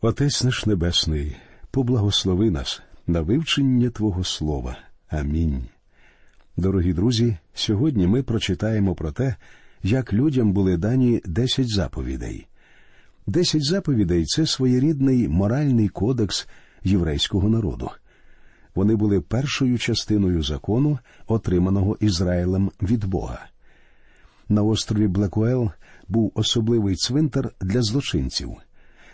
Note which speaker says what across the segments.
Speaker 1: Отець наш Небесний, поблагослови нас на вивчення Твого Слова. Амінь. Дорогі друзі, сьогодні ми прочитаємо про те, як людям були дані десять заповідей. Десять заповідей це своєрідний моральний кодекс єврейського народу. Вони були першою частиною закону, отриманого Ізраїлем від Бога. На острові Блекуел був особливий цвинтар для злочинців.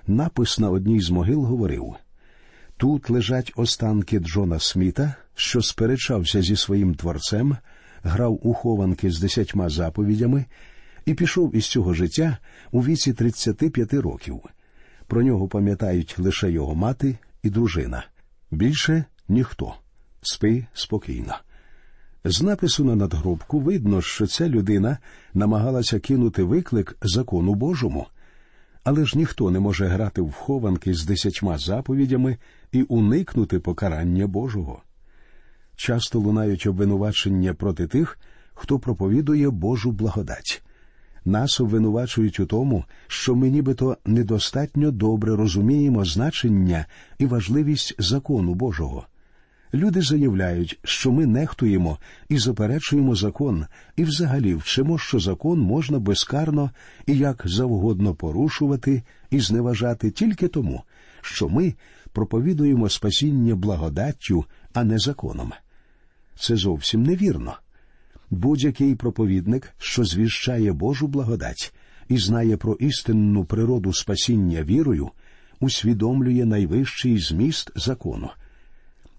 Speaker 1: Напис на одній з могил говорив тут лежать останки Джона Сміта, що сперечався зі своїм творцем, грав у хованки з десятьма заповідями і пішов із цього життя у віці 35 років. Про нього пам'ятають лише його мати і дружина. Більше ніхто. Спи спокійно. З напису на надгробку видно, що ця людина намагалася кинути виклик закону Божому. Але ж ніхто не може грати в хованки з десятьма заповідями і уникнути покарання Божого. Часто лунають обвинувачення проти тих, хто проповідує Божу благодать. Нас обвинувачують у тому, що ми нібито недостатньо добре розуміємо значення і важливість закону Божого. Люди заявляють, що ми нехтуємо і заперечуємо закон, і взагалі вчимо, що закон можна безкарно і як завгодно порушувати і зневажати тільки тому, що ми проповідуємо спасіння благодаттю, а не законом. Це зовсім невірно. Будь-який проповідник, що звіщає Божу благодать і знає про істинну природу спасіння вірою, усвідомлює найвищий зміст закону.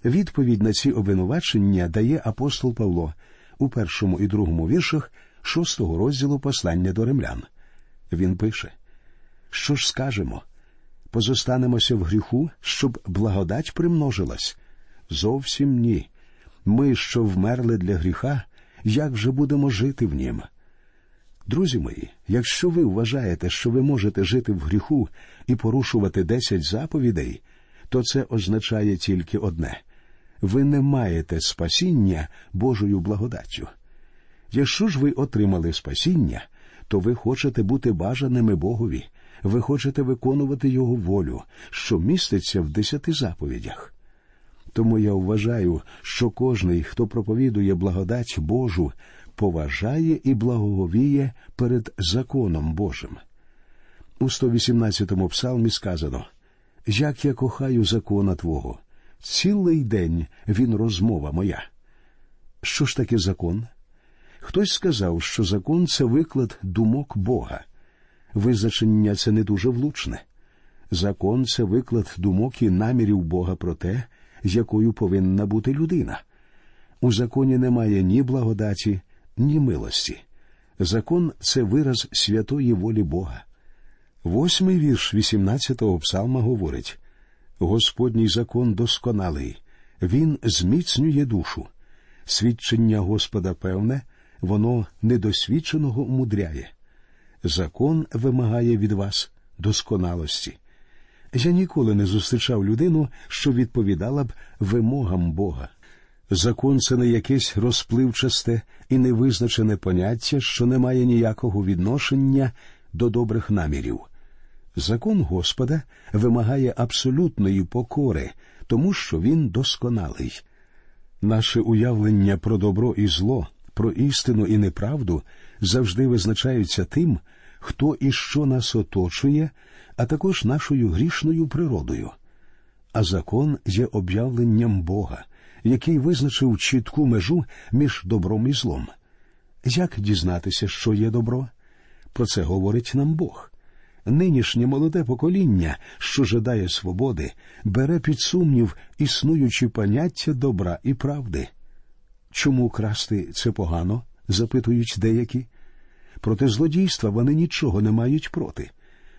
Speaker 1: Відповідь на ці обвинувачення дає апостол Павло у першому і другому віршах шостого розділу послання до римлян. Він пише: Що ж скажемо? Позостанемося в гріху, щоб благодать примножилась? Зовсім ні. Ми, що вмерли для гріха, як же будемо жити в нім? Друзі мої, якщо ви вважаєте, що ви можете жити в гріху і порушувати десять заповідей, то це означає тільки одне ви не маєте спасіння Божою благодаттю. Якщо ж ви отримали спасіння, то ви хочете бути бажаними Богові, ви хочете виконувати Його волю, що міститься в десяти заповідях. Тому я вважаю, що кожний, хто проповідує благодать Божу, поважає і благоговіє перед законом Божим. У 118-му псалмі сказано Як я кохаю закона Твого, цілий день він розмова моя. Що ж таке закон? Хтось сказав, що закон це виклад думок Бога. Визначення це не дуже влучне. Закон це виклад думок і намірів Бога про те, якою повинна бути людина. У законі немає ні благодаті, ні милості. Закон це вираз святої волі Бога. Восьмий вірш 18-го псалма говорить Господній закон досконалий, він зміцнює душу. Свідчення Господа певне, воно недосвідченого умудряє. Закон вимагає від вас досконалості. Я ніколи не зустрічав людину, що відповідала б вимогам Бога. Закон це не якесь розпливчасте і невизначене поняття, що не має ніякого відношення до добрих намірів. Закон Господа вимагає абсолютної покори, тому що він досконалий. Наше уявлення про добро і зло, про істину і неправду завжди визначаються тим, хто і що нас оточує, а також нашою грішною природою. А закон є об'явленням Бога, який визначив чітку межу між добром і злом. Як дізнатися, що є добро? Про це говорить нам Бог нинішнє молоде покоління, що жадає свободи, бере під сумнів існуючі поняття добра і правди. Чому красти це погано? запитують деякі. Проти злодійства вони нічого не мають проти.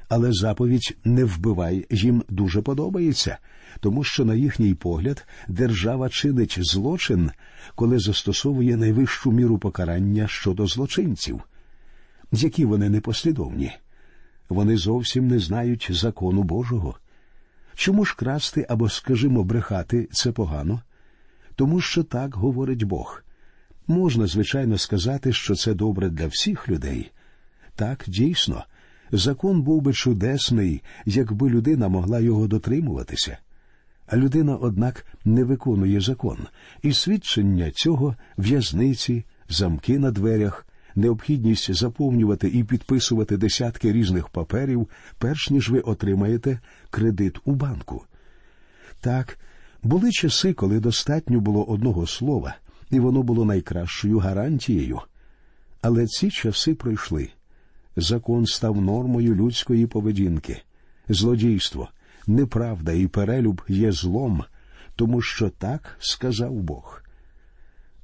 Speaker 1: Але заповідь не вбивай їм дуже подобається, тому що, на їхній погляд, держава чинить злочин, коли застосовує найвищу міру покарання щодо злочинців, які вони непослідовні вони зовсім не знають закону Божого. Чому ж красти або, скажімо, брехати це погано? Тому що так говорить Бог. Можна, звичайно, сказати, що це добре для всіх людей. Так, дійсно, Закон був би чудесний, якби людина могла його дотримуватися. А людина, однак, не виконує закон, і свідчення цього в'язниці, замки на дверях, необхідність заповнювати і підписувати десятки різних паперів, перш ніж ви отримаєте кредит у банку. Так, були часи, коли достатньо було одного слова, і воно було найкращою гарантією. Але ці часи пройшли. Закон став нормою людської поведінки, злодійство, неправда і перелюб є злом, тому що так сказав Бог.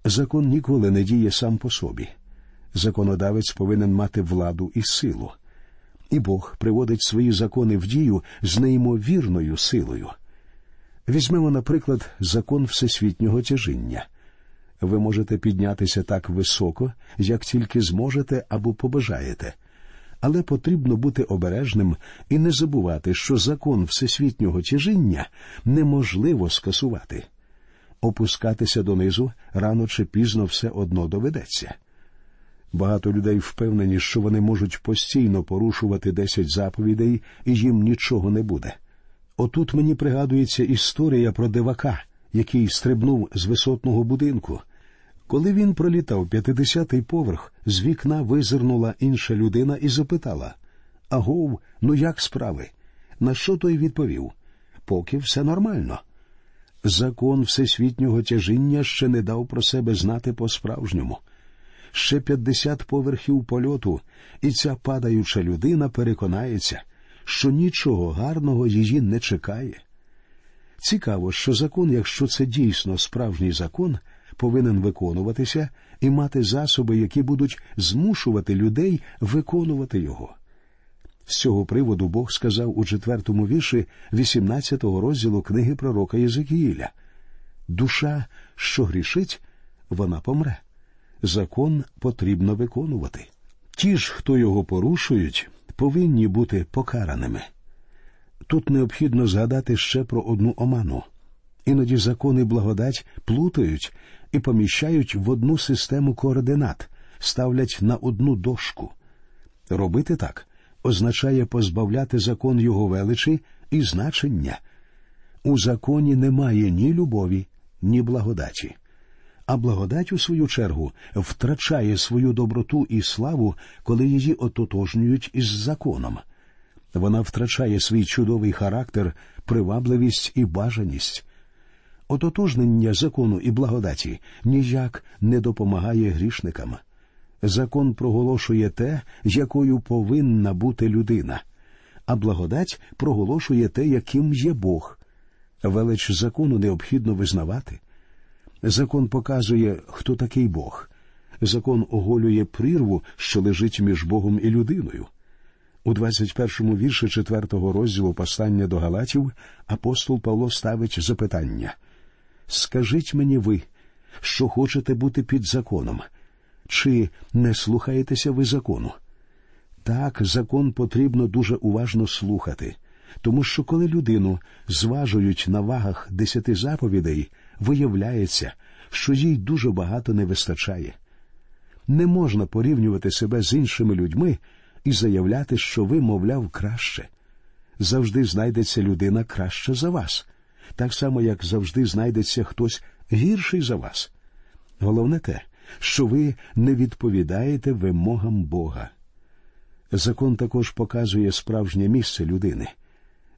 Speaker 1: Закон ніколи не діє сам по собі. Законодавець повинен мати владу і силу, і Бог приводить свої закони в дію з неймовірною силою. Візьмемо, наприклад, закон всесвітнього тяжіння. Ви можете піднятися так високо, як тільки зможете або побажаєте, але потрібно бути обережним і не забувати, що закон всесвітнього тяжіння неможливо скасувати. Опускатися донизу рано чи пізно все одно доведеться. Багато людей впевнені, що вони можуть постійно порушувати десять заповідей, і їм нічого не буде. Отут мені пригадується історія про дивака, який стрибнув з висотного будинку. Коли він пролітав п'ятидесятий поверх, з вікна визирнула інша людина і запитала Агов, ну як справи? На що той відповів? Поки все нормально. Закон всесвітнього тяжіння ще не дав про себе знати по-справжньому. Ще п'ятдесят поверхів польоту, і ця падаюча людина переконається, що нічого гарного її не чекає. Цікаво, що закон, якщо це дійсно справжній закон, повинен виконуватися і мати засоби, які будуть змушувати людей виконувати його. З цього приводу Бог сказав у четвертому вірші 18-го розділу книги пророка Єзекіїля Душа, що грішить, вона помре. Закон потрібно виконувати. Ті ж, хто його порушують, повинні бути покараними. Тут необхідно згадати ще про одну оману. Іноді закони благодать плутають і поміщають в одну систему координат, ставлять на одну дошку. Робити так означає позбавляти закон його величі і значення. У законі немає ні любові, ні благодаті. А благодать, у свою чергу, втрачає свою доброту і славу, коли її ототожнюють із законом. Вона втрачає свій чудовий характер, привабливість і бажаність. Ототожнення закону і благодаті ніяк не допомагає грішникам. Закон проголошує те, якою повинна бути людина, а благодать проголошує те, яким є Бог. Велич закону необхідно визнавати. Закон показує, хто такий Бог. Закон оголює прірву, що лежить між Богом і людиною. У 21-му вірші 4-го розділу послання до Галатів апостол Павло ставить запитання Скажіть мені ви, що хочете бути під законом, чи не слухаєтеся ви закону? Так, закон потрібно дуже уважно слухати, тому що коли людину зважують на вагах десяти заповідей, виявляється, що їй дуже багато не вистачає. Не можна порівнювати себе з іншими людьми і заявляти, що ви, мовляв, краще. Завжди знайдеться людина краща за вас, так само, як завжди знайдеться хтось гірший за вас. Головне те, що ви не відповідаєте вимогам Бога. Закон також показує справжнє місце людини.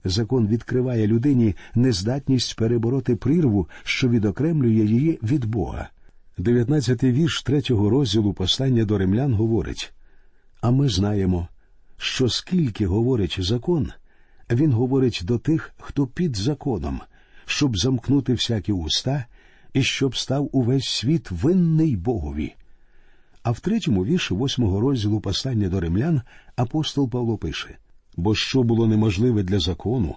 Speaker 1: Закон відкриває людині нездатність перебороти прірву, що відокремлює її від Бога. Дев'ятнадцятий вірш третього розділу послання до римлян говорить а ми знаємо, що скільки говорить закон, він говорить до тих, хто під законом, щоб замкнути всякі уста і щоб став увесь світ винний Богові. А в третьому вірші восьмого розділу послання до римлян апостол Павло пише бо що було неможливе для закону,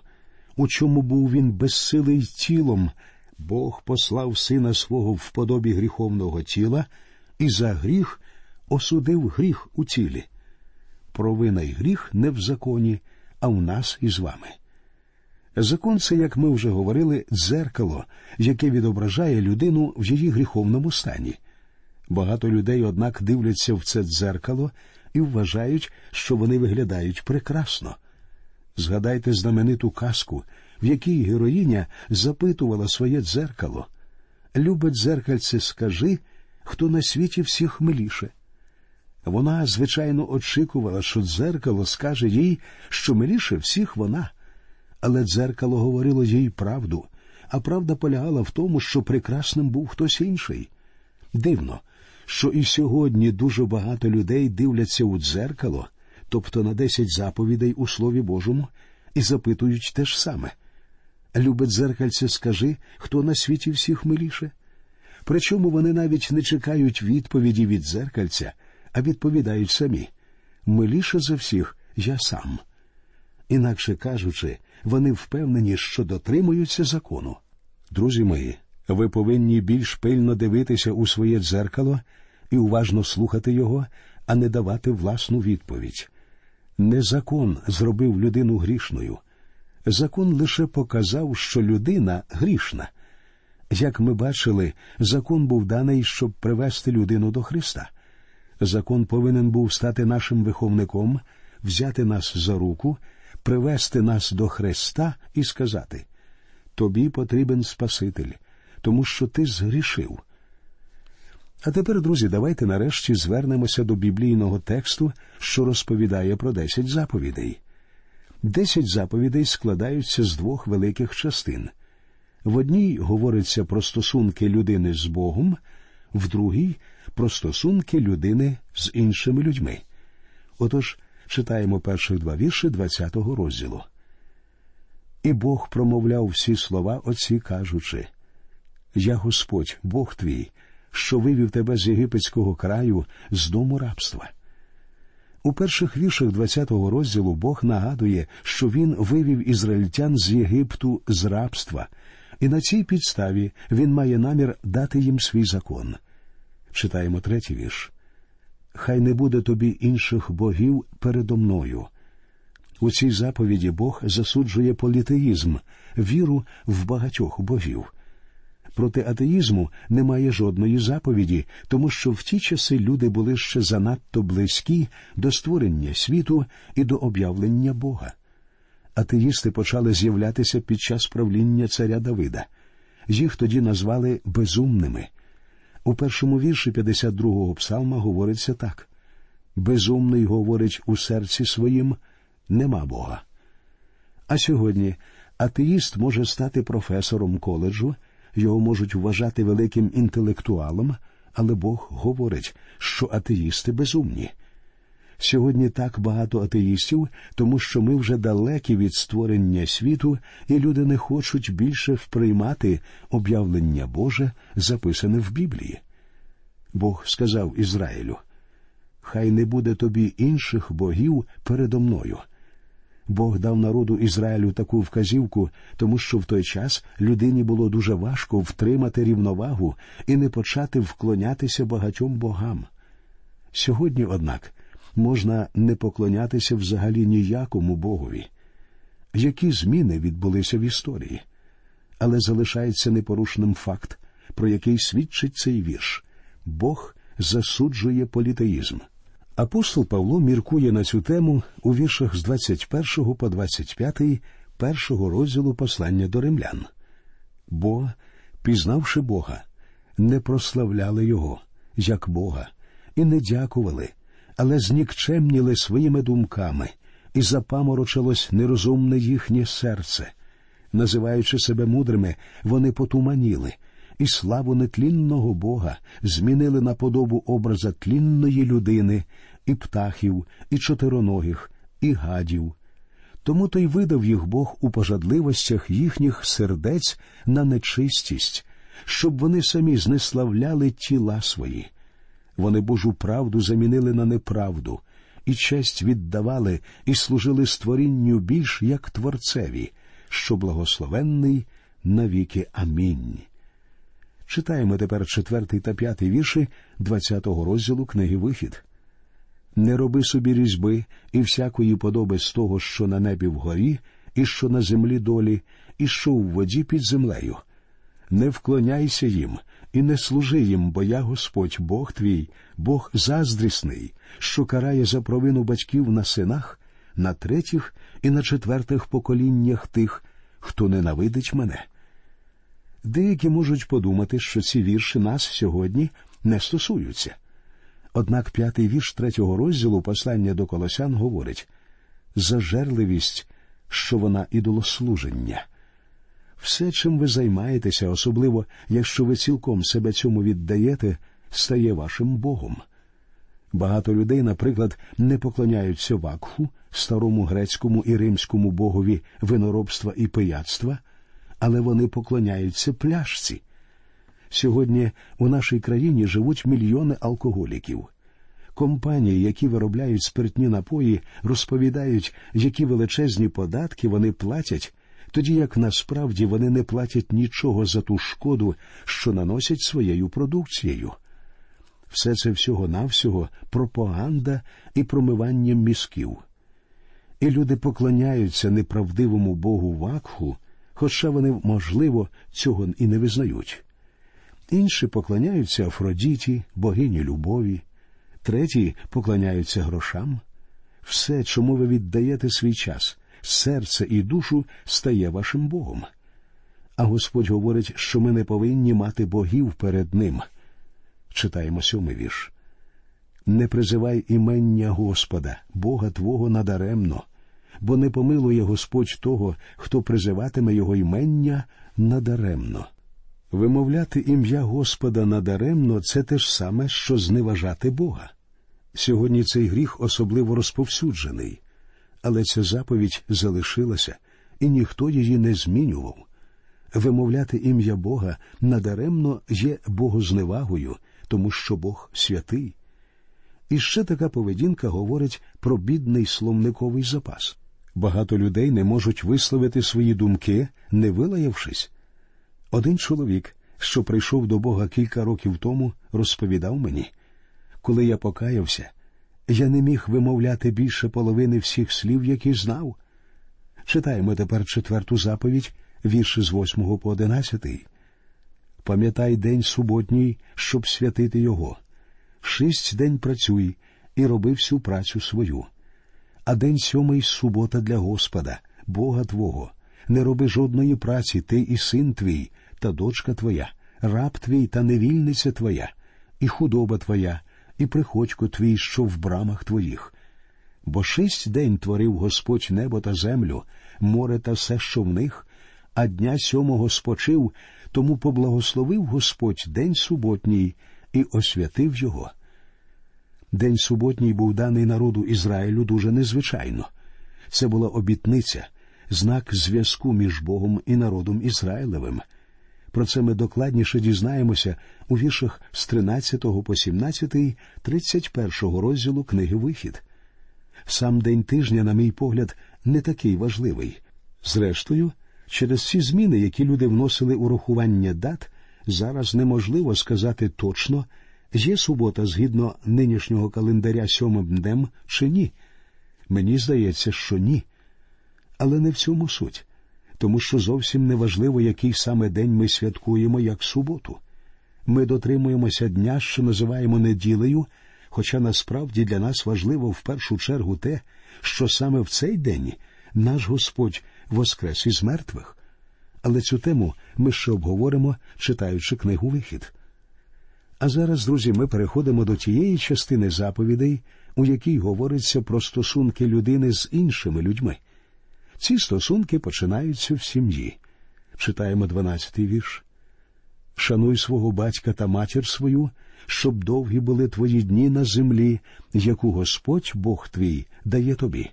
Speaker 1: у чому був він безсилий тілом, Бог послав сина свого в подобі гріховного тіла і за гріх осудив гріх у тілі. Провина й гріх не в законі, а в нас із вами. Закон це, як ми вже говорили, дзеркало, яке відображає людину в її гріховному стані. Багато людей, однак, дивляться в це дзеркало і вважають, що вони виглядають прекрасно. Згадайте знамениту казку, в якій героїня запитувала своє дзеркало. Любе дзеркальце, скажи, хто на світі всіх миліше. Вона, звичайно, очікувала, що дзеркало скаже їй, що миліше всіх вона. Але дзеркало говорило їй правду, а правда полягала в тому, що прекрасним був хтось інший. Дивно, що і сьогодні дуже багато людей дивляться у дзеркало, тобто на десять заповідей у Слові Божому, і запитують те ж саме. Любе дзеркальце, скажи, хто на світі всіх миліше? Причому вони навіть не чекають відповіді від дзеркальця, а відповідають самі миліше за всіх я сам. Інакше кажучи, вони впевнені, що дотримуються закону. Друзі мої, ви повинні більш пильно дивитися у своє дзеркало і уважно слухати його, а не давати власну відповідь. Не закон зробив людину грішною. Закон лише показав, що людина грішна. Як ми бачили, закон був даний, щоб привести людину до Христа. Закон повинен був стати нашим виховником, взяти нас за руку, привести нас до Христа і сказати Тобі потрібен Спаситель, тому що ти згрішив. А тепер, друзі, давайте нарешті звернемося до біблійного тексту, що розповідає про десять заповідей. Десять заповідей складаються з двох великих частин. В одній говориться про стосунки людини з Богом, в другій про стосунки людини з іншими людьми. Отож, читаємо перших два вірші 20-го розділу. І Бог промовляв всі слова оці, кажучи Я Господь, Бог твій, що вивів тебе з єгипетського краю, з дому рабства. У перших віршах 20-го розділу Бог нагадує, що він вивів ізраїльтян з Єгипту з рабства, і на цій підставі він має намір дати їм свій закон. Читаємо третій вірш. Хай не буде тобі інших богів передо мною. У цій заповіді Бог засуджує політеїзм, віру в багатьох богів. Проти атеїзму немає жодної заповіді, тому що в ті часи люди були ще занадто близькі до створення світу і до об'явлення Бога. Атеїсти почали з'являтися під час правління царя Давида. Їх тоді назвали безумними. У першому вірші 52-го псалма говориться так безумний говорить у серці своїм нема Бога. А сьогодні атеїст може стати професором коледжу його можуть вважати великим інтелектуалом, але Бог говорить, що атеїсти безумні. Сьогодні так багато атеїстів, тому що ми вже далекі від створення світу, і люди не хочуть більше вприймати об'явлення Боже, записане в Біблії. Бог сказав Ізраїлю: Хай не буде тобі інших богів передо мною. Бог дав народу Ізраїлю таку вказівку, тому що в той час людині було дуже важко втримати рівновагу і не почати вклонятися багатьом богам. Сьогодні, однак, можна не поклонятися взагалі ніякому богові. Які зміни відбулися в історії? Але залишається непорушним факт, про який свідчить цей вірш Бог засуджує політеїзм. Апостол Павло міркує на цю тему у віршах з 21 по 25 першого розділу послання до римлян. Бо, пізнавши Бога, не прославляли Його, як Бога, і не дякували, але знікчемніли своїми думками, і запаморочилось нерозумне їхнє серце. Називаючи себе мудрими, вони потуманіли, і славу нетлінного Бога змінили на подобу образа тлінної людини, і птахів, і чотироногих, і гадів. Тому то й видав їх Бог у пожадливостях їхніх сердець на нечистість, щоб вони самі знеславляли тіла свої. Вони Божу правду замінили на неправду, і честь віддавали і служили створінню більш як Творцеві, що благословенний навіки. Амінь. Читаємо тепер четвертий та п'ятий вірші двадцятого розділу книги Вихід. Не роби собі різьби і всякої подоби з того, що на небі вгорі, і що на землі долі, і що в воді під землею. Не вклоняйся їм, і не служи їм, бо я Господь, Бог твій, Бог заздрісний, що карає за провину батьків на синах, на третіх і на четвертих поколіннях тих, хто ненавидить мене. Деякі можуть подумати, що ці вірші нас сьогодні не стосуються. Однак п'ятий вірш третього розділу послання до Колосян говорить зажерливість, що вона ідолослуження. Все, чим ви займаєтеся, особливо якщо ви цілком себе цьому віддаєте, стає вашим Богом. Багато людей, наприклад, не поклоняються вакху, старому грецькому і римському богові виноробства і пияцтва, але вони поклоняються пляшці. Сьогодні у нашій країні живуть мільйони алкоголіків. Компанії, які виробляють спиртні напої, розповідають, які величезні податки вони платять, тоді як насправді вони не платять нічого за ту шкоду, що наносять своєю продукцією. Все це всього-навсього пропаганда і промивання мізків. І люди поклоняються неправдивому Богу Вакху, хоча вони, можливо, цього і не визнають. Інші поклоняються Афродіті, богині любові, треті поклоняються грошам. Все, чому ви віддаєте свій час, серце і душу, стає вашим Богом. А Господь говорить, що ми не повинні мати богів перед Ним. Читаємо сьомий вірш. Не призивай імення Господа, Бога Твого надаремно, бо не помилує Господь того, хто призиватиме Його імення надаремно. Вимовляти ім'я Господа надаремно це те ж саме, що зневажати Бога. Сьогодні цей гріх особливо розповсюджений, але ця заповідь залишилася, і ніхто її не змінював. Вимовляти ім'я Бога надаремно є богозневагою, тому що Бог святий. І ще така поведінка говорить про бідний словниковий запас. Багато людей не можуть висловити свої думки, не вилаявшись. Один чоловік, що прийшов до Бога кілька років тому, розповідав мені, коли я покаявся, я не міг вимовляти більше половини всіх слів, які знав. Читаємо тепер четверту заповідь, вірші з восьмого по одинадцятий. Пам'ятай день суботній, щоб святити його. Шість день працюй і роби всю працю свою. А день сьомий субота для Господа, Бога Твого. Не роби жодної праці, ти і син твій, та дочка твоя, раб твій та невільниця твоя, і худоба твоя, і приходько твій, що в брамах твоїх. Бо шість день творив Господь небо та землю, море та все, що в них, а дня сьомого спочив, тому поблагословив Господь день суботній і освятив його. День суботній був даний народу Ізраїлю дуже незвичайно. Це була обітниця, знак зв'язку між Богом і народом Ізраїлевим. Про це ми докладніше дізнаємося у віршах з 13 по 17, 31 розділу книги Вихід. Сам день тижня, на мій погляд, не такий важливий. Зрештою, через всі зміни, які люди вносили у рахування дат, зараз неможливо сказати точно, є субота згідно нинішнього календаря сьомим днем чи ні. Мені здається, що ні. Але не в цьому суть тому що зовсім не важливо, який саме день ми святкуємо як суботу. Ми дотримуємося дня, що називаємо неділею, хоча насправді для нас важливо в першу чергу те, що саме в цей день наш Господь воскрес із мертвих. Але цю тему ми ще обговоримо, читаючи книгу Вихід. А зараз, друзі, ми переходимо до тієї частини заповідей, у якій говориться про стосунки людини з іншими людьми. Ці стосунки починаються в сім'ї. Читаємо дванадцятий вірш. Шануй свого батька та матір свою, щоб довгі були твої дні на землі, яку Господь Бог твій дає тобі.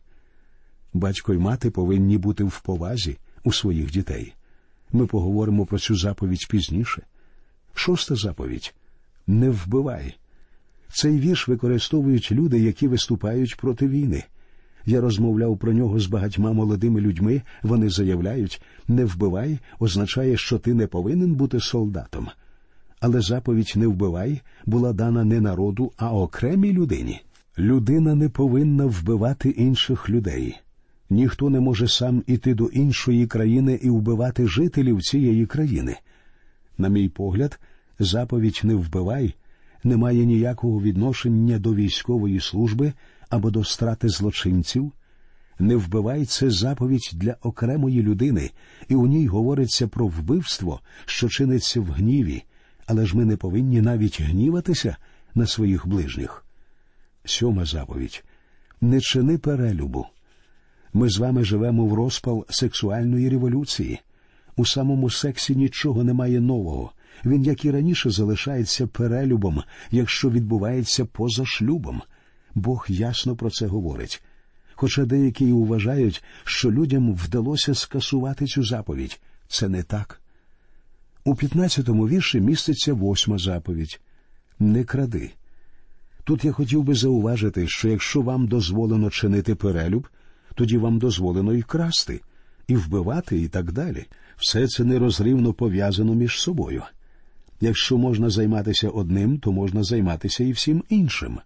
Speaker 1: Батько й мати повинні бути в повазі у своїх дітей. Ми поговоримо про цю заповідь пізніше. Шоста заповідь не вбивай. Цей вірш використовують люди, які виступають проти війни. Я розмовляв про нього з багатьма молодими людьми. Вони заявляють не вбивай означає, що ти не повинен бути солдатом. Але заповідь не вбивай була дана не народу, а окремій людині. Людина не повинна вбивати інших людей. Ніхто не може сам іти до іншої країни і вбивати жителів цієї країни. На мій погляд, Заповідь не вбивай не має ніякого відношення до військової служби або до страти злочинців. Не вбивай це заповідь для окремої людини, і у ній говориться про вбивство, що чиниться в гніві, але ж ми не повинні навіть гніватися на своїх ближніх. Сьома заповідь не чини перелюбу. Ми з вами живемо в розпал сексуальної революції. У самому сексі нічого немає нового. Він, як і раніше, залишається перелюбом, якщо відбувається поза шлюбом. Бог ясно про це говорить. Хоча деякі вважають, що людям вдалося скасувати цю заповідь. Це не так. У 15-му вірші міститься восьма заповідь Не кради. Тут я хотів би зауважити, що якщо вам дозволено чинити перелюб, тоді вам дозволено і красти, і вбивати, і так далі. Все це нерозривно пов'язано між собою. Якщо можна займатися одним, то можна займатися і всім іншим.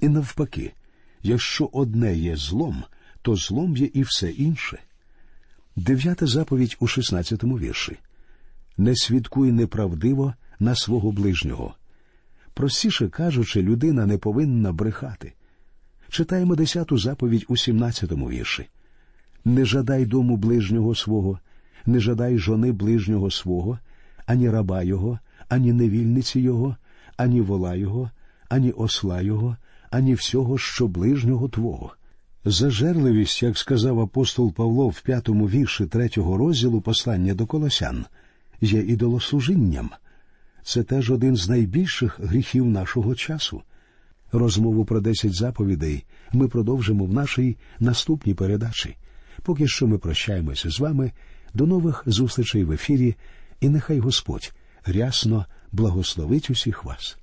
Speaker 1: І навпаки, якщо одне є злом, то злом є і все інше. Дев'ята заповідь у 16-му вірші Не свідкуй неправдиво на свого ближнього. Простіше кажучи, людина не повинна брехати. Читаємо десяту заповідь у 17-му вірші. Не жадай дому ближнього свого, не жадай жони ближнього свого, ані раба його, ані невільниці його, ані вола його, ані осла його, ані всього, що ближнього Твого. Зажерливість, як сказав апостол Павло в п'ятому вірші третього розділу послання до Колосян, є ідолослужінням. Це теж один з найбільших гріхів нашого часу. Розмову про десять заповідей ми продовжимо в нашій наступній передачі. Поки що ми прощаємося з вами. До нових зустрічей в ефірі, і нехай Господь рясно благословить усіх вас.